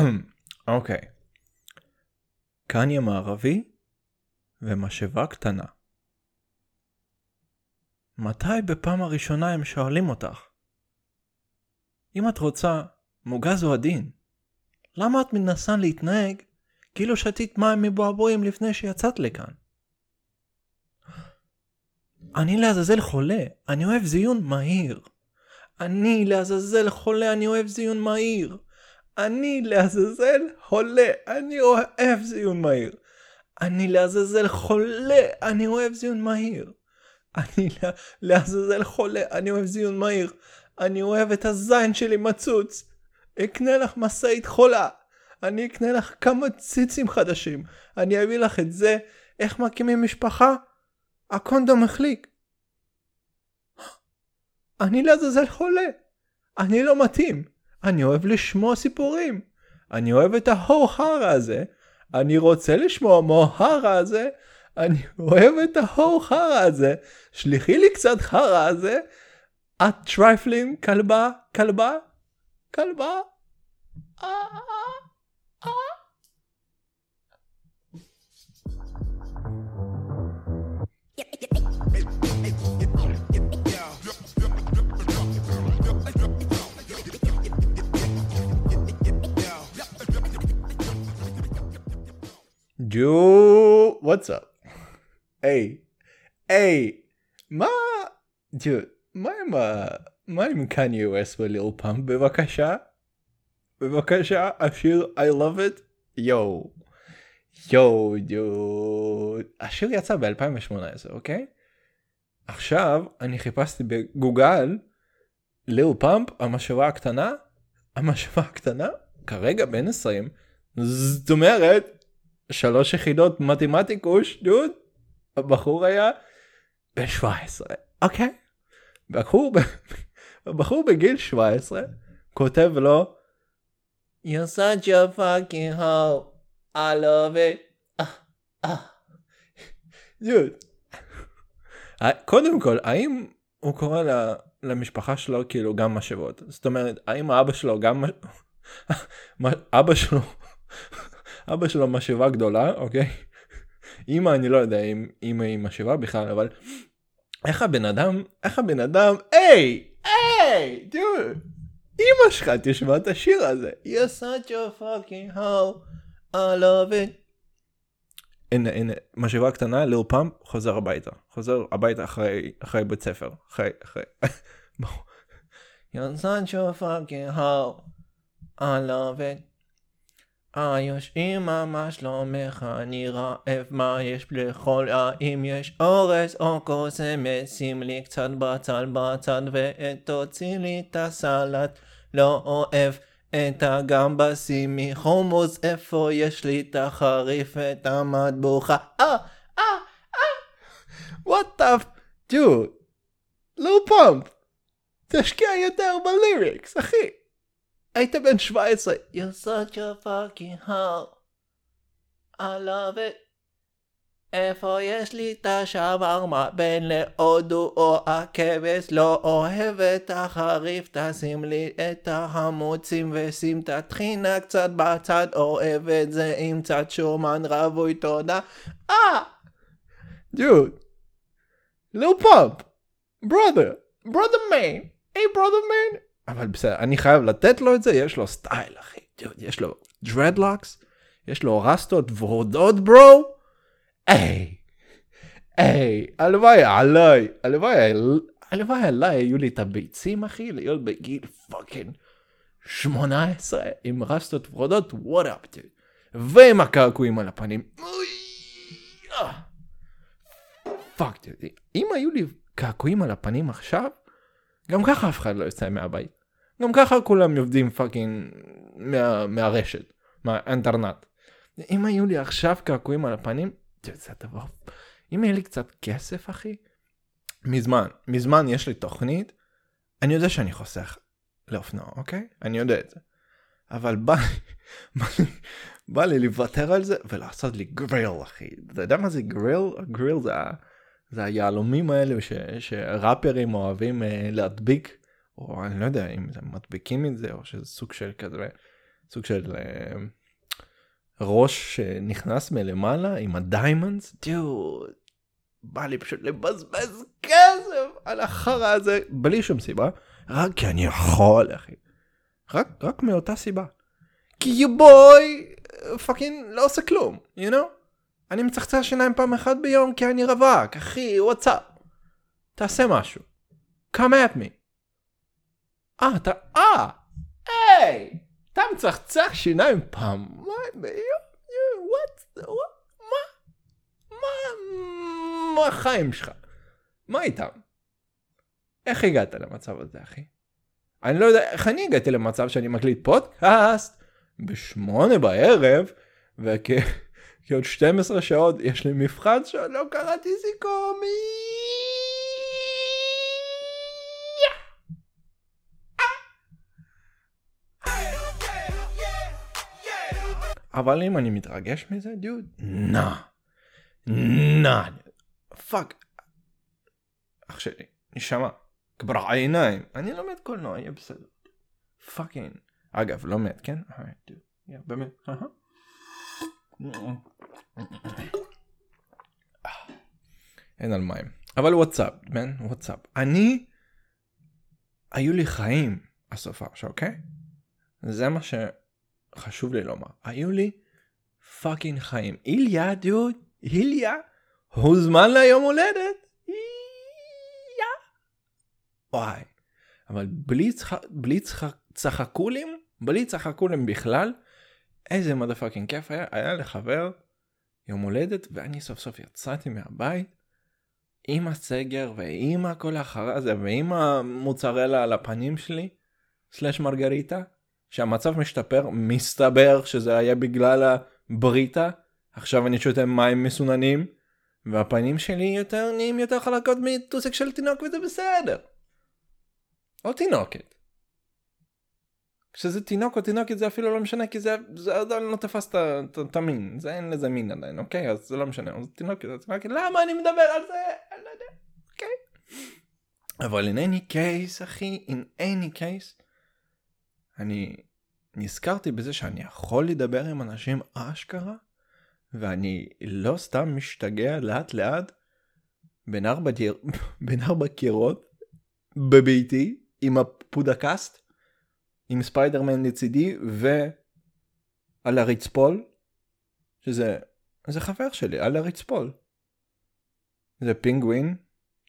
אוקיי. קניה מערבי ומשאבה קטנה. מתי בפעם הראשונה הם שואלים אותך? אם את רוצה, מוגז הוא הדין. למה את מנסה להתנהג כאילו שתית מים מבועבועים לפני שיצאת לכאן? אני לעזאזל חולה, אני אוהב זיון מהיר. אני לעזאזל חולה, אני אוהב זיון מהיר. אני לעזאזל חולה, אני אוהב זיון מהיר. אני לעזאזל חולה, אני אוהב זיון מהיר. אני לעזאזל חולה, אני אוהב זיון מהיר. אני אוהב את הזין שלי מצוץ. אקנה לך משאית חולה. אני אקנה לך כמה ציצים חדשים. אני אביא לך את זה. איך מקימים משפחה? הקונדום החליק. אני לעזאזל חולה. אני לא מתאים. אני אוהב לשמוע סיפורים. אני אוהב את ההור-הרה הזה. אני רוצה לשמוע מההרה הזה. אני אוהב את ההור-הרה הזה. שליחי לי קצת חרא הזה. את טרייפלין, כלבה, כלבה, כלבה. אה, אה, אה. ג'ו, what's up? היי, היי, מה, ג'ו, מה עם ה... מה עם קניה ווסט וליל פאמפ בבקשה? בבקשה, השיר I love it? יואו. יואו, יואו. השיר יצא ב-2018, אוקיי? עכשיו אני חיפשתי בגוגל ליל פאמפ, המשאבה הקטנה, המשאבה הקטנה, כרגע בן 20, זאת אומרת, שלוש יחידות מתמטיקוש, דוד, הבחור היה בן 17, אוקיי? בחור, בחור בגיל 17 כותב לו You're such a fucking hoe, I love it. דוד. קודם כל, האם הוא קורא למשפחה שלו כאילו גם משאבות? זאת אומרת, האם אבא שלו גם... אבא שלו... אבא שלו משאבה גדולה, אוקיי? אמא אני לא יודע אם אמא היא משאבה בכלל, אבל איך הבן אדם, איך הבן אדם, היי, היי, דוד, אמא שלך תשמע את השיר הזה. You're such a fucking hoe, I love it. הנה, הנה, משאבה קטנה, ליל פאמפ, חוזר הביתה. חוזר הביתה אחרי, אחרי בית ספר. אחרי, אחרי. You're such a fucking hoe, I love it. היוש אמא מה שלומך אני רעב מה יש לאכול האם? יש אורז או קוסם שים לי קצת בצל בצד ותוציא לי את הסלט. לא אוהב את הגמבה שימי חומוס איפה יש לי את החריף את המטבוחה? אה אה אה! What the dude לא פאמפ תשקיע יותר בליריקס אחי היית בן 17. You're such a fucking hell. I love it. איפה יש לי את השווארמה בין להודו או הכבש לא אוהב את החריף. תשים לי את החמוצים ושים את הטחינה קצת בצד. אוהב את זה עם קצת שומן רווי. תודה. אה! דוד ליל פאמפ ברודר ברודר מיין היי ברודר מיין אבל בסדר, אני חייב לתת לו את זה, יש לו סטייל, אחי. יש לו דרדלוקס, יש לו רסטות ורודות, ברו. היי, היי, הלוואי עליי, הלוואי, הלוואי עליי היו לי את הביצים, אחי, להיות בגיל פאקינג 18 עם רסטות ורודות, וואט אפ, ועם הקעקועים על הפנים. fuck, אם היו לי קעקועים על הפנים עכשיו, גם ככה אף אחד לא יוצא מהבית. גם ככה כולם עובדים fucking מה, מהרשת, מהאינטרנט. אם היו לי עכשיו קעקועים על הפנים, זה הדבר, אם יהיה לי קצת כסף אחי, מזמן, מזמן יש לי תוכנית, אני יודע שאני חוסך לאופנוע, אוקיי? אני יודע את זה. אבל בא לי, בא לי לוותר על זה ולעשות לי grill אחי. אתה יודע מה זה grill? grill זה, זה היהלומים האלו ש, שראפרים אוהבים uh, להדביק או אני לא יודע אם זה מדביקים את זה או שזה סוג של כזה סוג של אה, ראש שנכנס מלמעלה עם ה diamonds, dude, בא לי פשוט לבזבז כסף על החרא הזה, בלי שום סיבה, רק כי אני יכול, אחי. רק, רק מאותה סיבה. כי יובוי fucking לא עושה כלום, you know? אני מצחצח שיניים פעם אחת ביום כי אני רווק, אחי, what's up. תעשה משהו. come at me. אה, אתה, אה, היי, אתה מצחצח שיניים פעמיים ביום? what, מה? מה? מה החיים שלך? מה איתם? איך הגעת למצב הזה, אחי? אני לא יודע איך אני הגעתי למצב שאני מקליט פודקאסט בשמונה בערב, וכעוד 12 שעות יש לי מבחן שעוד לא קראתי סיכומי. אבל אם אני מתרגש מזה, dude, nah. nah. fuck. אח שלי, נשמה, כבר עיניים. אני לומד קולנוע, יהיה בסדר. fucking. אגב, לומד, כן? באמת. אין על מים. אבל what's up, man, what's up. אני, היו לי חיים הסופש, אוקיי? זה מה שחשוב לי לומר. היו לי fucking חיים. איליה, דוד, איליה, הוזמן ליום הולדת. וואי. אבל בלי, צח... בלי צח... צחקולים, בלי צחקולים בכלל, איזה מדה fucking כיף היה, היה לחבר יום הולדת ואני סוף סוף יצאתי מהבית עם הסגר ועם הכל החרא הזה ועם המוצרלה על הפנים שלי, סלש מרגריטה, שהמצב משתפר, מסתבר שזה היה בגלל הבריטה, עכשיו אני שותה מים מסוננים, והפנים שלי יותר נהיים יותר חלקות מטוסק של תינוק וזה בסדר. או תינוקת. כשזה תינוק או תינוקת זה אפילו לא משנה כי זה, זה עדיין לא תפס את המין. זה אין לזה מין עדיין אוקיי? אז זה לא משנה. זה תינוקת זה תינוקת. למה אני מדבר על זה? אני לא יודע. אוקיי. אבל in any case אחי in any case אני נזכרתי בזה שאני יכול לדבר עם אנשים אשכרה ואני לא סתם משתגע לאט לאט בין ארבע, בין ארבע קירות בביתי עם הפודקאסט עם ספיידרמן לצידי ועל הרצפול שזה זה חבר שלי על הרצפול. זה פינגווין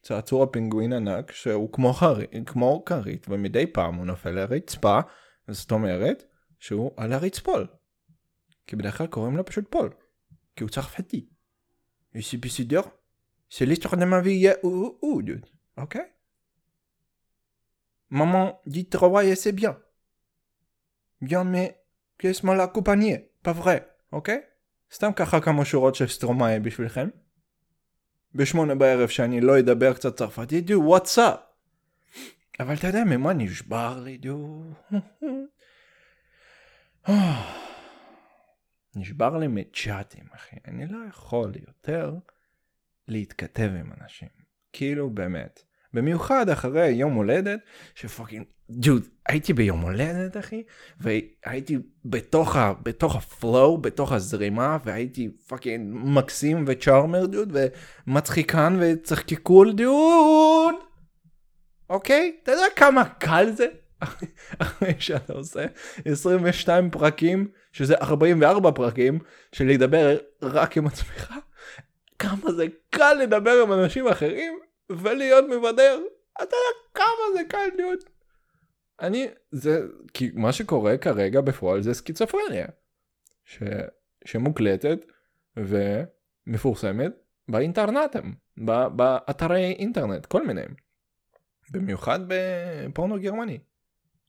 צעצוע פינגווין ענק שהוא כמו, חר... כמו כרית ומדי פעם הוא נופל לרצפה זאת אומרת שהוא על הרצפול. כי בדרך כלל קוראים לו פשוט פול כי הוא צרפתי. איסי c'est l'histoire de ma vie ou ou ok Maman dit travailler c'est bien. Bien mais laisse-moi l'accompagner, pas vrai, אוקיי? סתם ככה כמה שורות של סטרומאי בשבילכם. בשמונה בערב שאני לא אדבר קצת צרפתית, דו וואטסאפ. אבל אתה יודע ממה נשבר לי דו? נשבר לי מצ'אטים אחי, אני לא יכול יותר להתכתב עם אנשים. כאילו באמת. במיוחד אחרי יום הולדת שפאקינג דוד הייתי ביום הולדת אחי והייתי בתוך ה... בתוך הפלואו בתוך הזרימה והייתי פאקינג מקסים וצ'ארמר דוד ומצחיקן וצחקיקול דוד אוקיי אתה יודע כמה קל זה אחרי שאתה עושה 22 פרקים שזה 44 פרקים של לדבר רק עם עצמך כמה זה קל לדבר עם אנשים אחרים ולהיות מבדר. אתה יודע כמה זה קל להיות. אני, זה, כי מה שקורה כרגע בפועל זה סקיצופרניה. ש, שמוקלטת ומפורסמת באינטרנטם, באתרי אינטרנט, כל מיני. במיוחד בפורנו גרמני.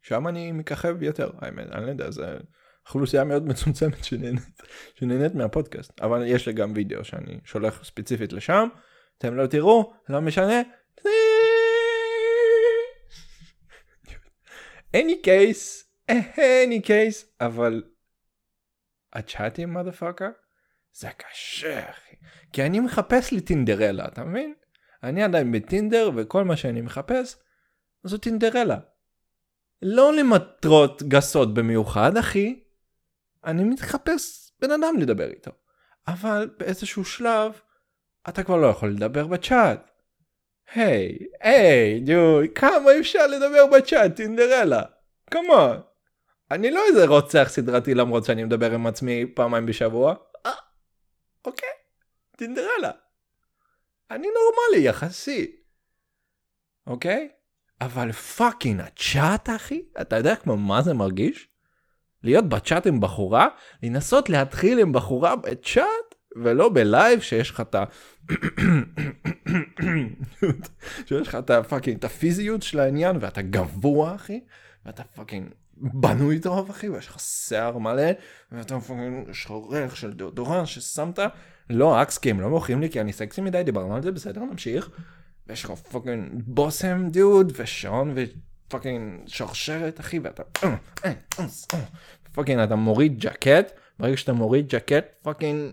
שם אני מככב יותר, האמת, אני לא יודע, זה אוכלוסייה מאוד מצומצמת שנהנית, שנהנית מהפודקאסט, אבל יש לי גם וידאו שאני שולח ספציפית לשם. אתם לא תראו, לא משנה. any case, any case, אבל הצ'אטים מודפאקר זה קשה אחי. כי אני מחפש לי טינדרלה, אתה מבין? אני עדיין בטינדר וכל מה שאני מחפש זו טינדרלה. לא למטרות גסות במיוחד אחי, אני מתחפש בן אדם לדבר איתו. אבל באיזשהו שלב, אתה כבר לא יכול לדבר בצ'אט. היי, היי, דוי, כמה אפשר לדבר בצ'אט, טינדרלה? כמון. אני לא איזה רוצח סדרתי למרות שאני מדבר עם עצמי פעמיים בשבוע. אה, אוקיי, טינדרלה. אני נורמלי יחסית. אוקיי? אבל פאקינג הצ'אט אחי, אתה יודע כמו מה זה מרגיש? להיות בצ'אט עם בחורה, לנסות להתחיל עם בחורה בצ'אט, ולא בלייב שיש לך את ה... שיש לך את הפאקינג, את הפיזיות של העניין, ואתה גבוה אחי, ואתה פאקינג בנוי טוב אחי, ויש לך שיער מלא, ואתה פאקינג, יש לך ריח של דאודורן ששמת, לא אקסקים, לא מוכרים לי כי אני סקסי מדי, דיברנו על זה, בסדר, נמשיך. ויש לך פאקינג בושם דוד, ושעון, ופאקינג שרשרת אחי, ואתה... פאקינג אתה מוריד ג'קט, ברגע שאתה מוריד ג'קט, פאקינג...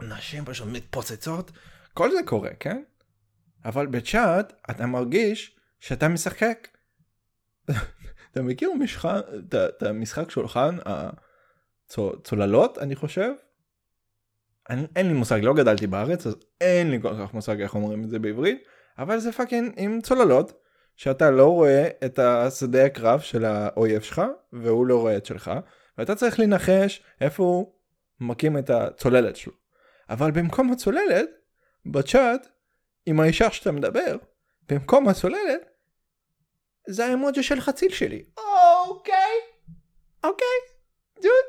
נשים פשוט מתפוצצות, כל זה קורה, כן? אבל בצ'אט אתה מרגיש שאתה משחק. אתה מכיר את המשחק שולחן הצוללות אני חושב? אני, אין לי מושג, לא גדלתי בארץ אז אין לי כל כך מושג איך אומרים את זה בעברית, אבל זה פאקינג עם צוללות, שאתה לא רואה את השדה הקרב של האויב שלך, והוא לא רואה את שלך, ואתה צריך לנחש איפה הוא מקים את הצוללת שלו. אבל במקום הצוללת, בצ'אט, עם האישה שאתה מדבר, במקום הצוללת, זה האמוג'י של חציל שלי. אוקיי, אוקיי, דוד.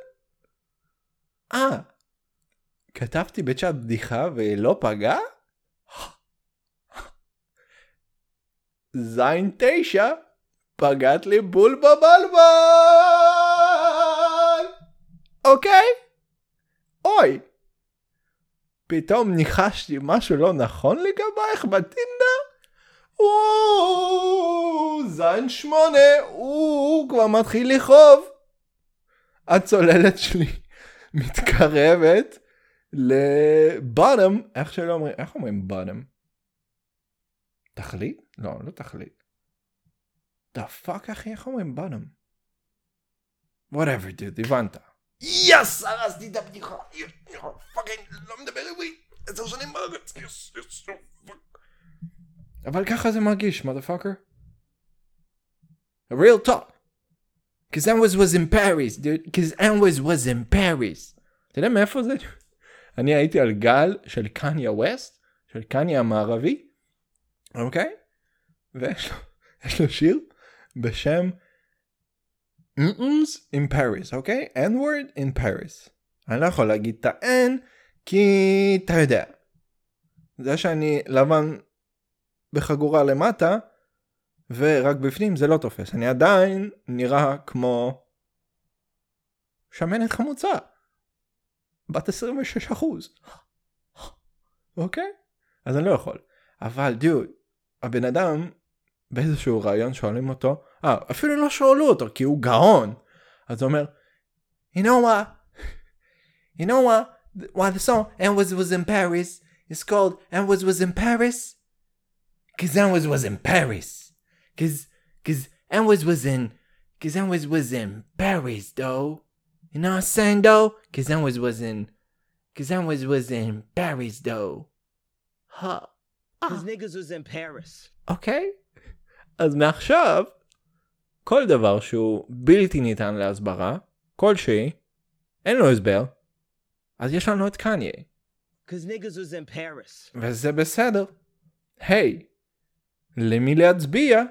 אה, כתבתי בצ'אט בדיחה ולא פגע? זין תשע, פגעת לי בול בבלבל! אוקיי? אוי! פתאום ניחשתי משהו לא נכון לגבייך בטינדר? וואו, זין שמונה, הוא כבר מתחיל לכאוב. הצוללת שלי מתקרבת לבוטום, איך שלא אומרים, איך אומרים בוטום? תכלית? לא, לא תכלית. דה פאק אחי, איך אומרים בוטום? whatever dude, הבנת. יס! הרסתי את הבדיחה! פאקינג, לא מדבר עברית! עשר שנים בארץ! יס, יס. אבל ככה זה מרגיש, motherfucker. A real talk. Cause Anwas was in Paris, dude. Cause Anwas was in Paris. אתה יודע מאיפה זה? אני הייתי על גל של קניה ווסט, של קניה המערבי, אוקיי? ויש לו, לו שיר בשם Newtons in Paris, אוקיי? N-word in Paris. אני לא יכול להגיד את ה-N כי אתה יודע. זה שאני לבן בחגורה למטה ורק בפנים זה לא תופס. אני עדיין נראה כמו שמנת חמוצה. בת 26 אחוז. אוקיי? אז אני לא יכול. אבל דוד, הבן אדם באיזשהו רעיון שואלים אותו, אה, אפילו לא שאלו אותו כי הוא גאון. אז הוא אומר, you know what? You know what? Why the song Anwas was in Paris is called Anwas was in Paris? Cause Anwas was in Paris. Cause, cause Anwas was in, cause Anwas was in Paris though. You know what I'm saying though? Cause that was was in Cause that was was in Paris though. Huh. Cause niggas was in Paris. אוקיי? אז מעכשיו, כל דבר שהוא בלתי ניתן להסברה, כלשהי, אין לו הסבר, אז יש לנו את קניה. Cause niggas was in Paris. וזה בסדר. היי, למי להצביע?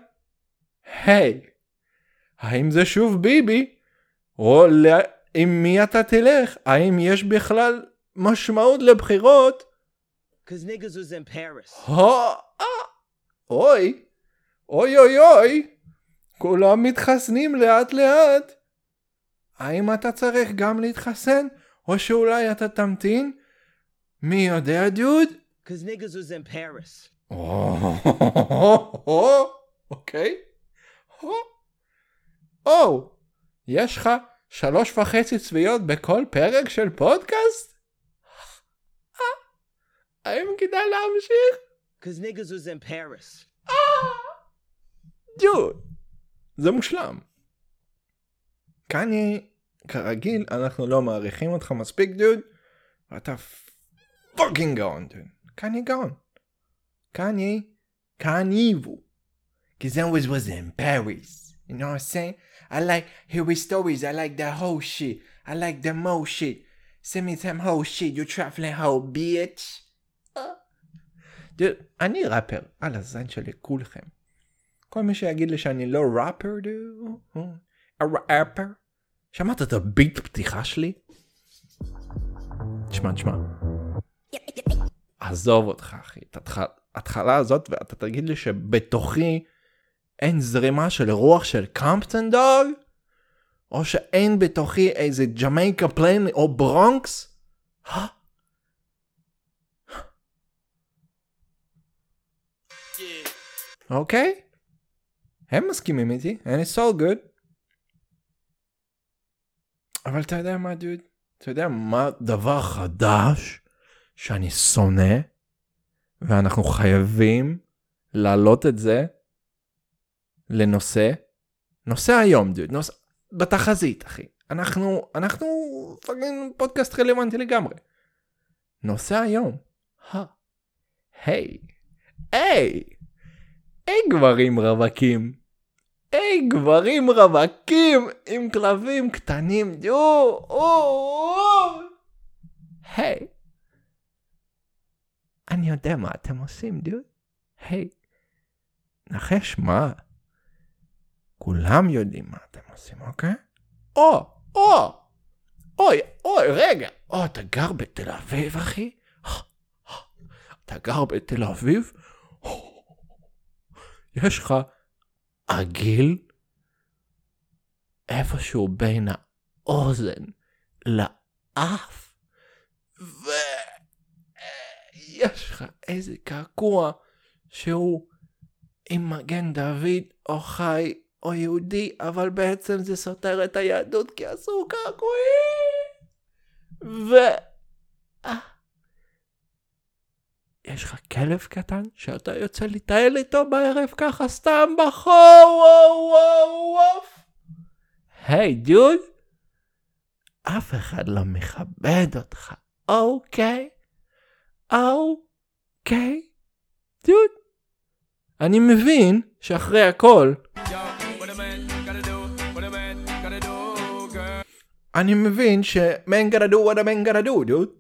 היי, האם זה שוב ביבי? או עם מי אתה תלך? האם יש בכלל משמעות לבחירות? Paris. אוי, אוי אוי אוי, כולם מתחסנים לאט לאט. האם אתה צריך גם להתחסן? או שאולי אתה תמתין? מי יודע דוד? Cause niggas was in Paris. אוקיי. או, יש לך שלוש וחצי צביעות בכל פרק של פודקאסט? האם כדאי להמשיך? Cause niggas was in Paris. דוד, זה מושלם. קניה, כרגיל, אנחנו לא מעריכים אותך מספיק, דוד, ואתה פאקינג גאון, דוד. קניה גאון. קניה, קניבו. Cause I was was in Paris. You know what I'm saying? I like hearing stories. I like the whole shit. I like the mo shit. Send me some whole shit. You traveling whole bitch. אני ראפר, על הזין שלי כולכם. כל מי שיגיד לי שאני לא ראפר, דוד, ראפר. שמעת את הביט פתיחה שלי? תשמע, תשמע. עזוב אותך, אחי. את ההתחלה הזאת, ואתה תגיד לי שבתוכי אין זרימה של רוח של קמפטון דוג? או שאין בתוכי איזה ג'מייקה פליין או ברונקס? אוקיי? הם מסכימים איתי, and it's all good. אבל אתה יודע מה, דוד? אתה יודע מה דבר חדש שאני שונא, ואנחנו חייבים להעלות את זה לנושא, נושא היום, דוד, נושא, בתחזית, אחי. אנחנו, אנחנו פאקינג פודקאסט רלוונטי לגמרי. נושא היום, היי, היי, היי גברים רווקים. היי גברים רווקים עם כלבים קטנים, או, היי. אני יודע מה אתם עושים, דוד. היי. נחש מה? כולם יודעים מה אתם עושים, אוקיי? או, או, אוי, אוי, רגע. או, אתה גר בתל אביב, אחי? אתה גר בתל אביב? יש לך עגיל איפשהו בין האוזן לאף, ויש לך איזה קעקוע שהוא עם מגן דוד או חי או יהודי, אבל בעצם זה סותר את היהדות כי אסור קעקועים. ו... אה. יש לך כלב קטן שאתה יוצא לטייל איתו בערב ככה סתם בחור, וואו וואו וואו. היי דוד, אף אחד לא מכבד אותך, אוקיי? אוקיי? דוד, אני מבין שאחרי הכל, אני מבין ש-man gotta do what a man gotta do, dude.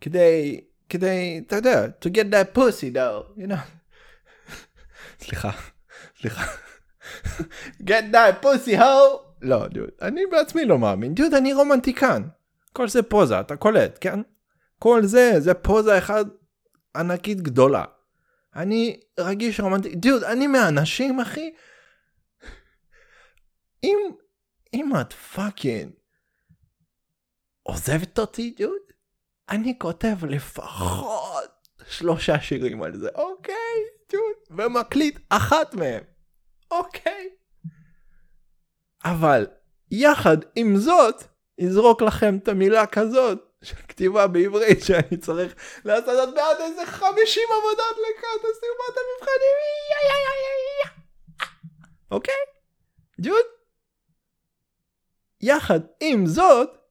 כדי, כדי, אתה יודע, to get that pussy though, you know. סליחה, סליחה. get that pussy hoe. לא, דוד, אני בעצמי לא מאמין. דוד, אני רומנטיקן. כל זה פוזה, אתה קולט, כן? כל זה, זה פוזה אחת ענקית גדולה. אני רגיש רומנטי, דוד, אני מהאנשים, אחי. אם, אם את פאקינג עוזבת אותי, דוד, אני כותב לפחות שלושה שירים על זה, אוקיי, דוד, ומקליט אחת מהם, אוקיי. אבל יחד עם זאת, יזרוק לכם את המילה כזאת של כתיבה בעברית שאני צריך לעשות עוד מעט איזה 50 עבודות לקראת הסיומת המבחנים, אוקיי? דוד? יחד עם זאת,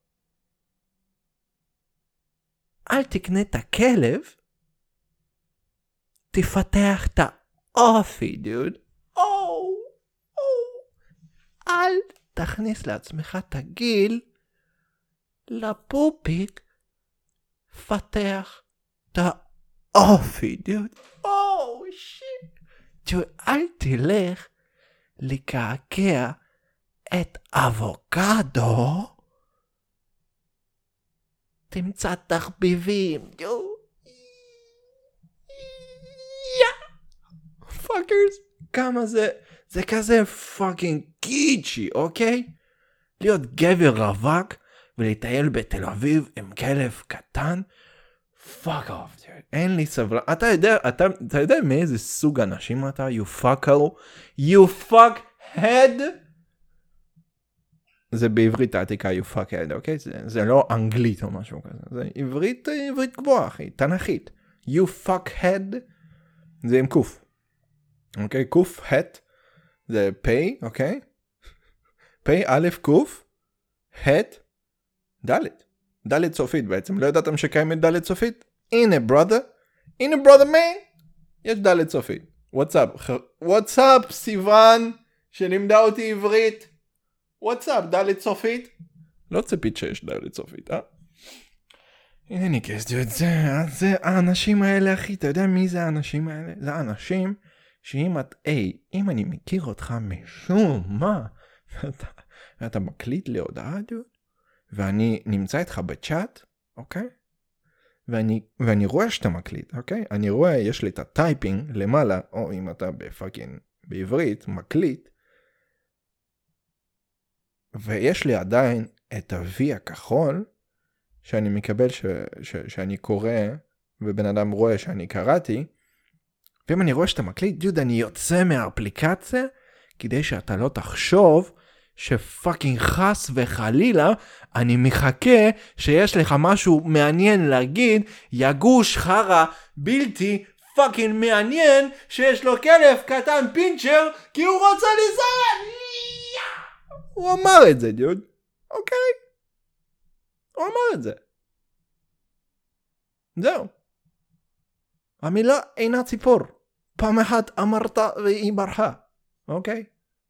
אל תקנה את הכלב, תפתח את האופי, דוד. או, או. אל תכניס לעצמך את הגיל לפופיק, פתח את האופי, דוד. או, שיט. דוד, אל תלך לקעקע את אבוקדו. תמצא תחביבים, יואו. פאקרס. כמה זה, זה כזה פאקינג קיצ'י, אוקיי? להיות גבר רווק ולטייל בתל אביב עם כלב קטן? פאק אוף, אין לי סבלנות. אתה יודע, אתה, אתה יודע מאיזה סוג אנשים אתה? You fucker? You fuck head? זה בעברית העתיקה you fuck head, אוקיי? זה, זה לא אנגלית או משהו כזה. זה עברית, עברית גבוהה, אחי, תנכית. You fuck head זה עם קוף. אוקיי? קוף, הט, זה פ', אוקיי? פ', א', קוף, ה', ד'. ד' סופית בעצם, לא ידעתם שקיימת ד' סופית? הנה brother, הנה brother man, יש ד' סופית. וואטסאפ, וואטסאפ סיוון שלימדה אותי עברית. וואטסאפ, ד' סופית? לא ציפית שיש ד' סופית, אה? הנה ניקס, dude, זה, זה האנשים האלה, אחי, אתה יודע מי זה האנשים האלה? זה האנשים שאם את, היי, אם אני מכיר אותך משום מה, ואתה, ואתה מקליט לי הודעה, dude, ואני נמצא איתך בצ'אט, אוקיי? ואני, ואני רואה שאתה מקליט, אוקיי? אני רואה, יש לי את ה typing למעלה, או אם אתה ב fucking, בעברית, מקליט, ויש לי עדיין את ה-V הכחול, שאני מקבל ש, ש, שאני קורא, ובן אדם רואה שאני קראתי, ואם אני רואה שאתה מקליט, דוד, אני יוצא מהאפליקציה, כדי שאתה לא תחשוב ש fucking חס וחלילה, אני מחכה שיש לך משהו מעניין להגיד, יא גוש חרא בלתי fucking מעניין, שיש לו כלב קטן פינצ'ר, כי הוא רוצה לזיין! הוא אמר את זה, דוד. אוקיי. הוא אמר את זה. זהו. המילה אינה ציפור. פעם אחת אמרת והיא ברחה. אוקיי?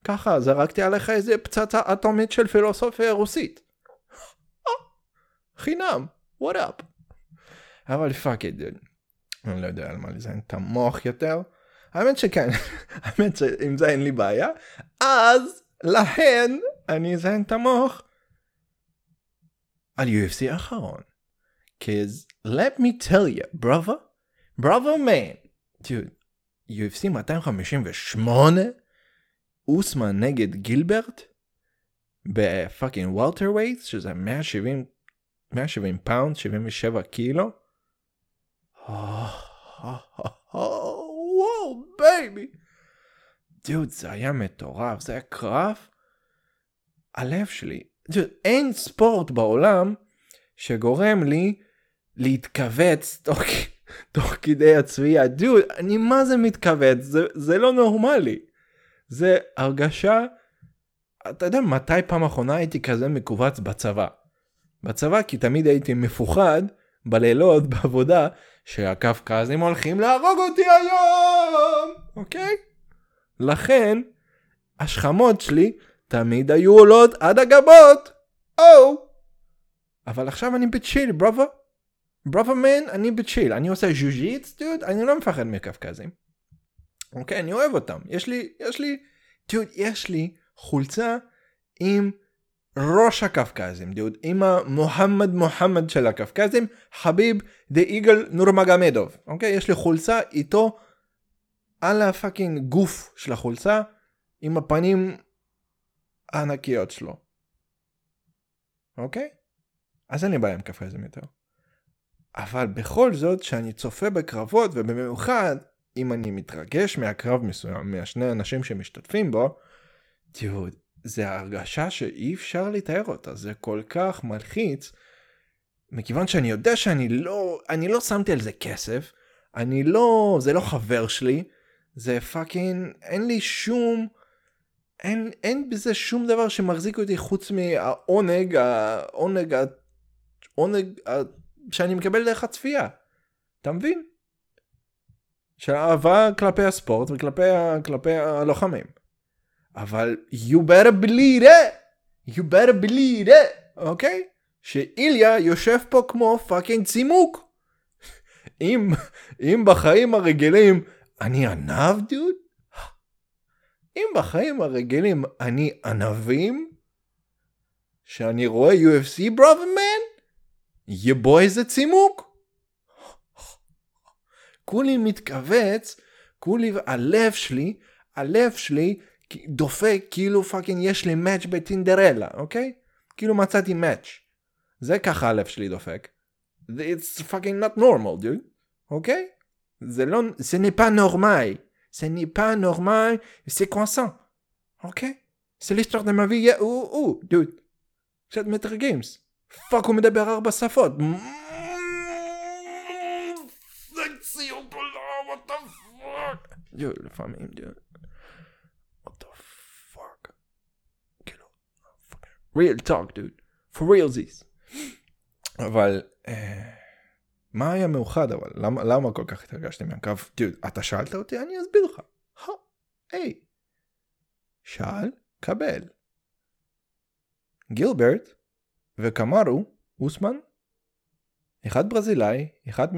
ככה זרקתי עליך איזה פצצה אטומית של פילוסופיה רוסית. חינם, what up. אבל fuck it, dude. אני לא יודע על מה לזיין את המוח יותר. האמת שכן, האמת שעם זה אין לי בעיה. אז לכן אני אזיין את המוח על UFC האחרון. Cause let me tell you, brother, brother man, dude, UFC 258, אוסמן נגד גילברט, ב fucking welterweights, שזה 170, 170 פאונד, 77 קילו. וואו, baby. דוד, זה היה מטורף, זה היה קרב. הלב שלי, אין ספורט בעולם שגורם לי להתכווץ תוך, תוך כדי הצביעה. דוד, אני מה זה מתכווץ? זה, זה לא נורמלי. זה הרגשה, אתה יודע מתי פעם אחרונה הייתי כזה מכווץ בצבא? בצבא כי תמיד הייתי מפוחד בלילות בעבודה שהקווקזים הולכים להרוג אותי היום, אוקיי? לכן השכמות שלי תמיד היו עולות עד הגבות, או. אבל עכשיו אני בצ'יל, ברובה. ברובה מן, אני בצ'יל. אני עושה ז'וז'יץ, דוד, אני לא מפחד מקווקזים. אוקיי, אני אוהב אותם. יש לי, יש לי, דוד, יש לי חולצה עם ראש הקווקזים, דוד, עם המוחמד מוחמד של הקווקזים, חביב דה איגל נורמגמדוב. אוקיי, יש לי חולצה איתו על הפאקינג גוף של החולצה, עם הפנים הענקיות שלו. אוקיי? אז אין לי בעיה עם קפריזם יותר. אבל בכל זאת, שאני צופה בקרבות, ובמיוחד אם אני מתרגש מהקרב מסוים, מהשני אנשים שמשתתפים בו, תראו, זה הרגשה שאי אפשר לתאר אותה, זה כל כך מלחיץ, מכיוון שאני יודע שאני לא, אני לא שמתי על זה כסף, אני לא, זה לא חבר שלי, זה פאקינג, אין לי שום, אין, אין בזה שום דבר שמחזיק אותי חוץ מהעונג, העונג, העונג שאני מקבל דרך הצפייה. אתה מבין? של אהבה כלפי הספורט וכלפי כלפי הלוחמים. אבל you better believe it, you better believe it, אוקיי? Okay? שאיליה יושב פה כמו fucking צימוק. אם, אם בחיים הרגילים אני ענב, dude? אם בחיים הרגילים אני ענבים, שאני רואה UFC man, יבוא איזה צימוק. כולי מתכווץ, כולי, הלב שלי, הלב שלי דופק כאילו fucking יש לי match ב Tinderella, אוקיי? כאילו מצאתי match. זה ככה הלב שלי דופק. It's fucking not normal, dude, אוקיי? זה לא, זה n'est pas normal. זה n'est pas normal, c'est croissant. אוקיי? זה l'histoire de ma vie, או, או, דוד. קצת מתרגמס. fuck הוא מדבר ארבע שפות. דוד, לפעמים, דוד. what the fuck. כאילו, real talk, dude. for realsies. אבל אה, מה היה מאוחד אבל? למה, למה כל כך התרגשתי מהקו? תראו, אתה שאלת אותי, אני אסביר לך. היי. שאל, קבל. גילברט וקמרו, אוסמן, אחד ברזילאי, אחד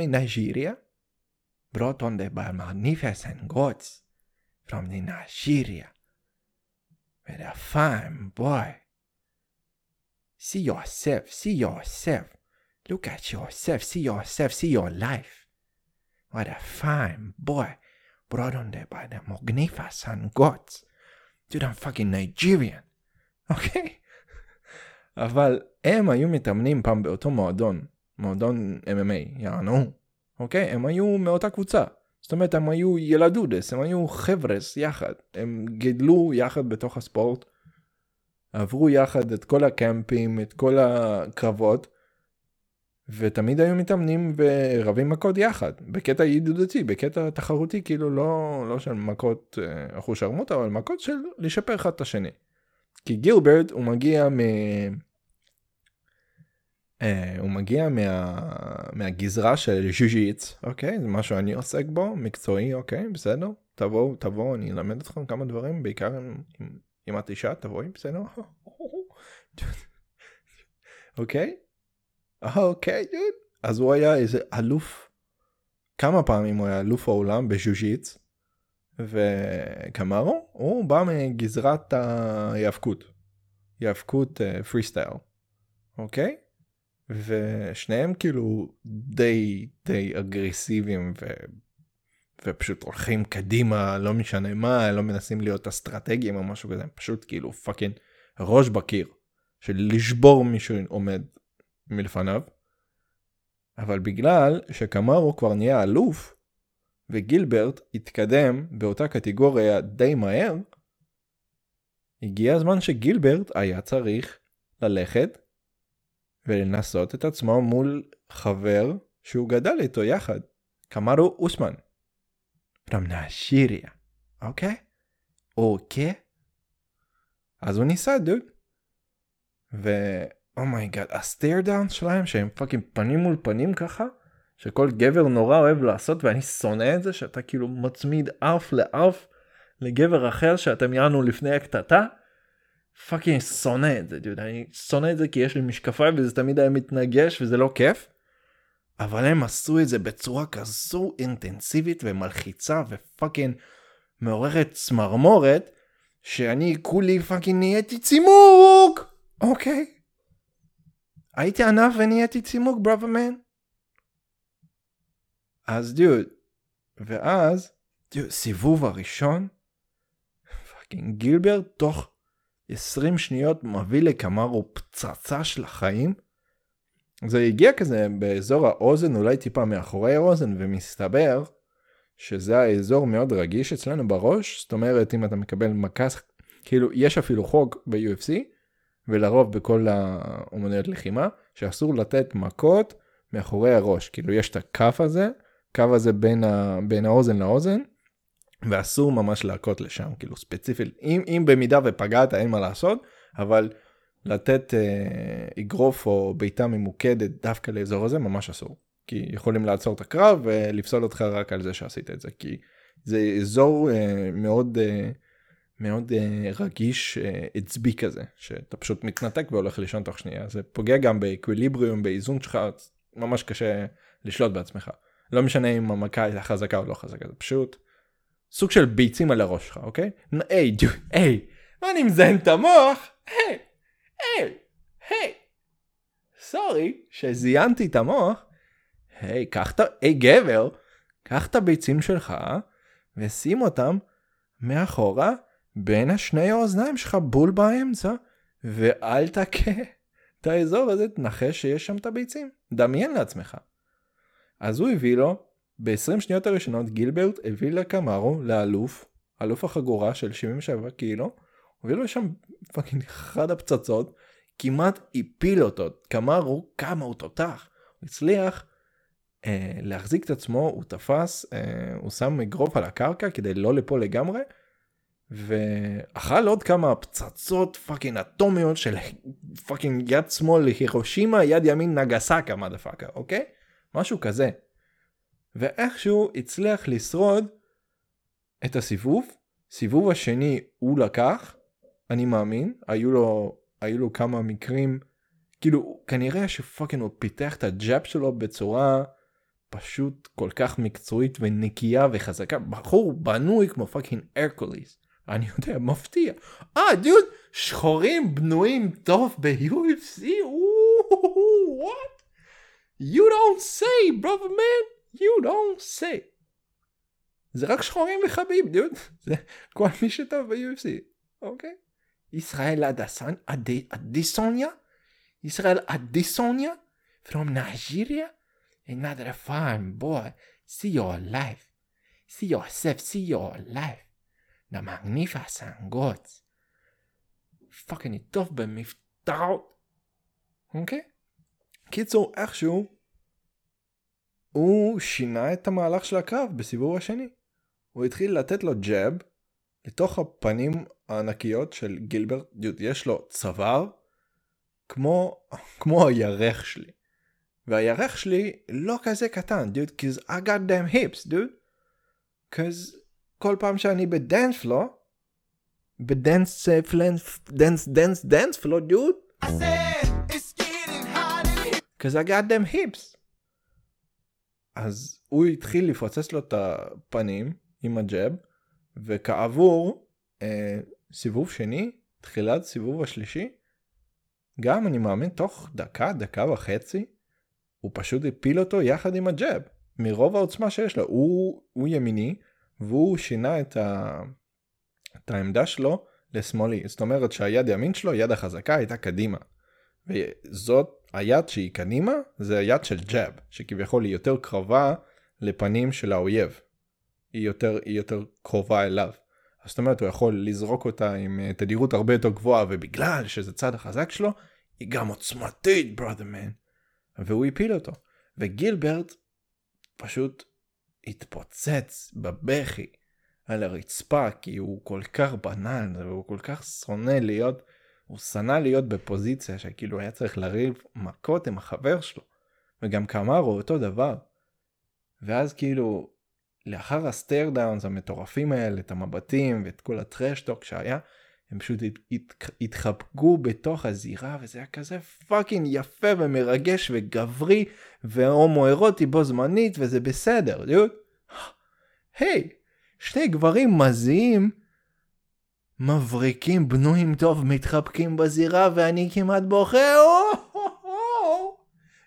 the magnificent gods from the Nigeria with a fine boy. See yourself, see yourself. Look at yourself, see yourself, see your life. What a fine boy brought on there by the magnificent gods to the fucking Nigerian. אוקיי? Okay? אבל הם היו מתאמנים פעם באותו מועדון, מועדון MMA, יענו, אוקיי? הם היו מאותה קבוצה. זאת אומרת, הם היו ילדודס, הם היו חבר'ס יחד. הם גדלו יחד בתוך הספורט, עברו יחד את כל הקמפים, את כל הקרבות, ותמיד היו מתאמנים ורבים מכות יחד, בקטע ידידותי, בקטע תחרותי, כאילו לא, לא של מכות אה, אחושרמוט, אבל מכות של לשפר אחד את השני. כי גילברד הוא מגיע מ... Uh, הוא מגיע מה, מהגזרה של ז'וז'יץ, אוקיי? זה משהו שאני עוסק בו, מקצועי, אוקיי, בסדר? תבואו, תבואו, אני אלמד אתכם כמה דברים, בעיקר אם, אם את אישה, תבואי, בסדר? אוקיי? אוקיי, דוד. אז הוא היה איזה אלוף, כמה פעמים הוא היה אלוף העולם בז'וז'יץ, וקמרו, הוא בא מגזרת ההיאבקות, היאבקות פרי סטייל, אוקיי? ושניהם כאילו די די אגרסיביים ו... ופשוט הולכים קדימה לא משנה מה לא מנסים להיות אסטרטגיים או משהו כזה פשוט כאילו fucking ראש בקיר של לשבור מישהו עומד מלפניו. אבל בגלל שקמרו כבר נהיה אלוף וגילברט התקדם באותה קטגוריה די מהר, הגיע הזמן שגילברט היה צריך ללכת ולנסות את עצמו מול חבר שהוא גדל איתו יחד, קמרו אוסמן. from Nigeria, אוקיי? אוקיי? אז הוא ניסה דוד. ו... oh my God, oh ה stare down שלהם שהם fucking פנים מול פנים ככה, שכל גבר נורא אוהב לעשות ואני שונא את זה שאתה כאילו מצמיד אף לאף לגבר אחר שאתם יענו לפני הקטטה. fucking שונא את זה, דוד, אני שונא את זה כי יש לי משקפיים וזה תמיד היה מתנגש וזה לא כיף. אבל הם עשו את זה בצורה כזו אינטנסיבית ומלחיצה ו fucking מעוררת צמרמורת, שאני כולי fucking נהייתי צימוק! אוקיי. הייתי ענב ונהייתי צימוק brother man. אז דוד, ואז, דוד, סיבוב הראשון, fucking גילברט תוך 20 שניות מביא לקמרו פצצה של החיים. זה הגיע כזה באזור האוזן, אולי טיפה מאחורי האוזן, ומסתבר שזה האזור מאוד רגיש אצלנו בראש, זאת אומרת אם אתה מקבל מכה, כאילו יש אפילו חוק ב-UFC, ולרוב בכל האומנויות לחימה, שאסור לתת מכות מאחורי הראש, כאילו יש את הכף הזה, קו הזה בין, ה... בין האוזן לאוזן, ואסור ממש להכות לשם, כאילו ספציפית, אם, אם במידה ופגעת אין מה לעשות, אבל לתת אה, אגרוף או בעיטה ממוקדת דווקא לאזור הזה ממש אסור. כי יכולים לעצור את הקרב ולפסול אותך רק על זה שעשית את זה, כי זה אזור אה, מאוד אה, מאוד אה, רגיש אה, עצבי כזה, שאתה פשוט מתנתק והולך לישון תוך שנייה, זה פוגע גם באקוויליבריום, באיזון שלך, ממש קשה לשלוט בעצמך. לא משנה אם המכה הייתה חזקה או לא חזקה, זה פשוט סוג של ביצים על הראש שלך, אוקיי? היי, דו, היי, מה אני מזיין את המוח? היי, היי, היי. סורי שזיינתי את המוח. היי, קח את ה... היי, גבר, קח את הביצים שלך ושים אותם מאחורה בין השני האוזניים שלך בול באמצע, ואל תכה את האזור הזה, תנחש שיש שם את הביצים. דמיין לעצמך. אז הוא הביא לו ב-20 שניות הראשונות גילברט הביא לקמרו לאלוף, אלוף החגורה של 77 קילו, הביא לו שם fucking אחד הפצצות, כמעט הפיל אותו, קמרו כמה הוא תותח, הוא הצליח אה, להחזיק את עצמו, הוא תפס, אה, הוא שם אגרוף על הקרקע כדי לא ליפול לגמרי, ואכל עוד כמה פצצות fucking אטומיות של fucking יד שמאל להירושימה, יד ימין נגסקה, motherfucker, אוקיי? משהו כזה. ואיכשהו הצליח לשרוד את הסיבוב, סיבוב השני הוא לקח, אני מאמין, היו לו, היו לו כמה מקרים, כאילו כנראה ש fucking הוא פיתח את ה jab שלו בצורה פשוט כל כך מקצועית ונקייה וחזקה, בחור בנוי כמו fucking הרקוליס, אני יודע, מפתיע. אה, דוד, שחורים בנויים טוב ב-UFC? You don't say, brother man, you don't say. זה רק שחורים וחביב, דוד. זה כל מי שטוב ב-UFC, אוקיי? ישראל אדיסוניה? ישראל אדיסוניה? From Nigeria? Another fine boy. See your life. See yourself, see your life. The magnificent gods. fucking טוב במבטאות. אוקיי? קיצור, איכשהו, הוא שינה את המהלך של הקרב בסיבוב השני. הוא התחיל לתת לו jab לתוך הפנים הענקיות של גילברט, דוד, יש לו צוואר כמו, כמו הירך שלי. והירך שלי לא כזה קטן, דוד, כי I got them hips, דוד. cause כל פעם שאני ב dance floor, ב dance floors, dance dance dance floor, dude. Got them hips. אז הוא התחיל לפוצץ לו את הפנים עם ה jab, וכעבור אה, סיבוב שני, תחילת סיבוב השלישי, גם אני מאמין תוך דקה, דקה וחצי, הוא פשוט הפיל אותו יחד עם הג'אב, מרוב העוצמה שיש לו. הוא, הוא ימיני, והוא שינה את, ה, את העמדה שלו לשמאלי. זאת אומרת שהיד ימין שלו, יד החזקה, הייתה קדימה. וזאת היד שהיא קדימה, זה היד של ג'אב, שכביכול היא יותר קרובה לפנים של האויב. היא יותר, היא יותר קרובה אליו. אז זאת אומרת הוא יכול לזרוק אותה עם אה, תדירות הרבה יותר גבוהה, ובגלל שזה צד החזק שלו, היא גם עוצמתית, brother man. והוא הפיל אותו. וגילברט פשוט התפוצץ בבכי על הרצפה, כי הוא כל כך בנאל, והוא כל כך שונא להיות, הוא שנא להיות בפוזיציה שכאילו היה צריך לריב מכות עם החבר שלו. וגם קמרו אותו דבר. ואז כאילו, לאחר ה stare downs המטורפים האלה, את המבטים ואת כל ה trash talk שהיה, הם פשוט הת, הת, התחבקו בתוך הזירה וזה היה כזה fucking יפה ומרגש וגברי והומואירוטי בו זמנית וזה בסדר. היי, שני גברים מזיעים, מבריקים, בנויים טוב, מתחבקים בזירה ואני כמעט בוכה,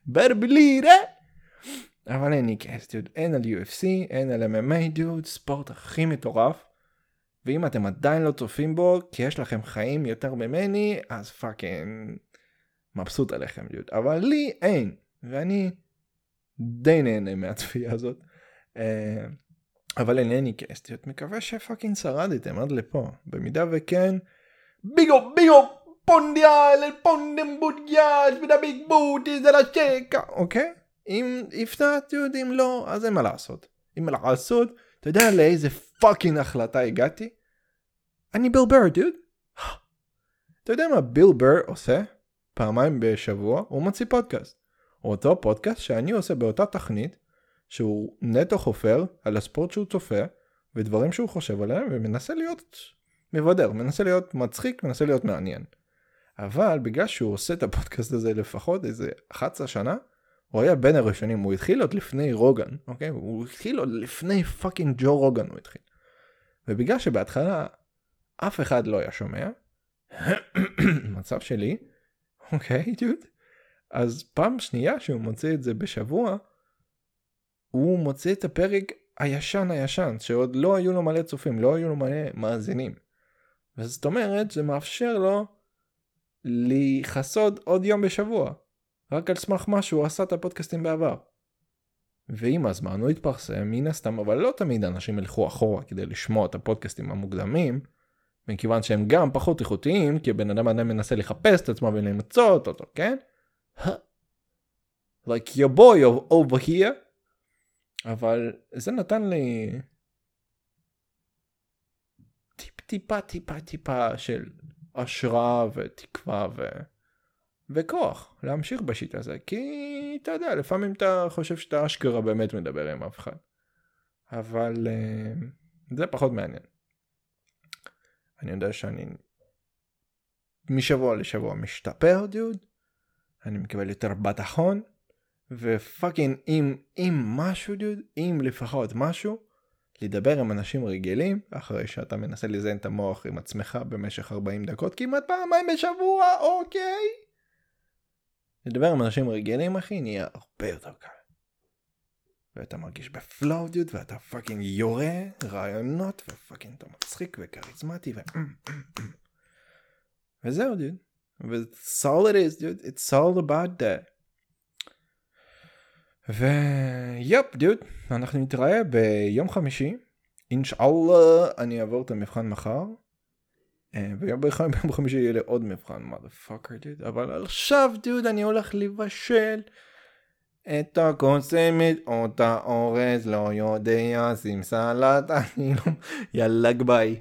ברבלירה. אבל אין לי דוד, אין על UFC, אין על MMA, דוד, ספורט הכי מטורף. ואם אתם עדיין לא צופים בו, כי יש לכם חיים יותר ממני, אז פאקינג מבסוט עליכם, דוד. אבל לי אין, ואני די נהנה מהצפייה הזאת. אה, אבל אינני כסטיות, מקווה שפאקינג שרדתם עד לפה. במידה וכן, ביגו ביגו פונדיאל אל פונדם בודיאל ודביג בוטי זה לשקה, אוקיי? אם הפתעת, אם לא, אז אין מה לעשות. אין מה לעשות, אתה יודע לאיזה פאקינג החלטה הגעתי? אני ביל בר, דוד. אתה יודע מה ביל בר עושה? פעמיים בשבוע הוא מוציא פודקאסט. אותו פודקאסט שאני עושה באותה תכנית, שהוא נטו חופר על הספורט שהוא צופה, ודברים שהוא חושב עליהם, ומנסה להיות מבדר, מנסה להיות מצחיק, מנסה להיות מעניין. אבל בגלל שהוא עושה את הפודקאסט הזה לפחות איזה 11 שנה, הוא היה בין הראשונים, הוא התחיל עוד לפני רוגן, אוקיי? הוא התחיל עוד לפני fucking ג'ו רוגן הוא התחיל. ובגלל שבהתחלה אף אחד לא היה שומע, מצב שלי, אוקיי, דוד, אז פעם שנייה שהוא מוציא את זה בשבוע, הוא מוציא את הפרק הישן הישן, שעוד לא היו לו מלא צופים, לא היו לו מלא מאזינים. וזאת אומרת, זה מאפשר לו לכסות עוד יום בשבוע, רק על סמך מה שהוא עשה את הפודקאסטים בעבר. ועם הזמן הוא התפרסם מן הסתם, אבל לא תמיד אנשים ילכו אחורה כדי לשמוע את הפודקאסטים המוקדמים, מכיוון שהם גם פחות איכותיים, כי הבן אדם עדיין מנסה לחפש את עצמו ולמצוא אותו, כן? like your boy over here. אבל זה נתן לי טיפ טיפה טיפה טיפה של השראה ותקווה וכוח להמשיך בשיט הזה, כי אתה יודע, לפעמים אתה חושב שאתה אשכרה באמת מדבר עם אף אחד. אבל אה, זה פחות מעניין. אני יודע שאני משבוע לשבוע משתפר דוד, אני מקבל יותר ביטחון, ו fucking אם, אם משהו דוד, אם לפחות משהו, לדבר עם אנשים רגילים, אחרי שאתה מנסה לזיין את המוח עם עצמך במשך 40 דקות, כמעט פעמיים בשבוע, אוקיי? לדבר עם אנשים רגילים אחי נהיה הרבה יותר קל. ואתה מרגיש ב flow dude ואתה fucking יורה רעיונות ו fucking אתה מצחיק וכריזמטי ו... וזהו דוד. ו-it's all it is dude it's all about that. ויופ דוד אנחנו נתראה ביום חמישי אינשאללה אני אעבור את המבחן מחר. אה, ויום חמישי יהיה לי עוד מבחן motherfucker דוד אבל עכשיו דוד אני הולך לבשל את הקוסמת אותה אורז לא יודע שים סלט אני לא יאללה ביי.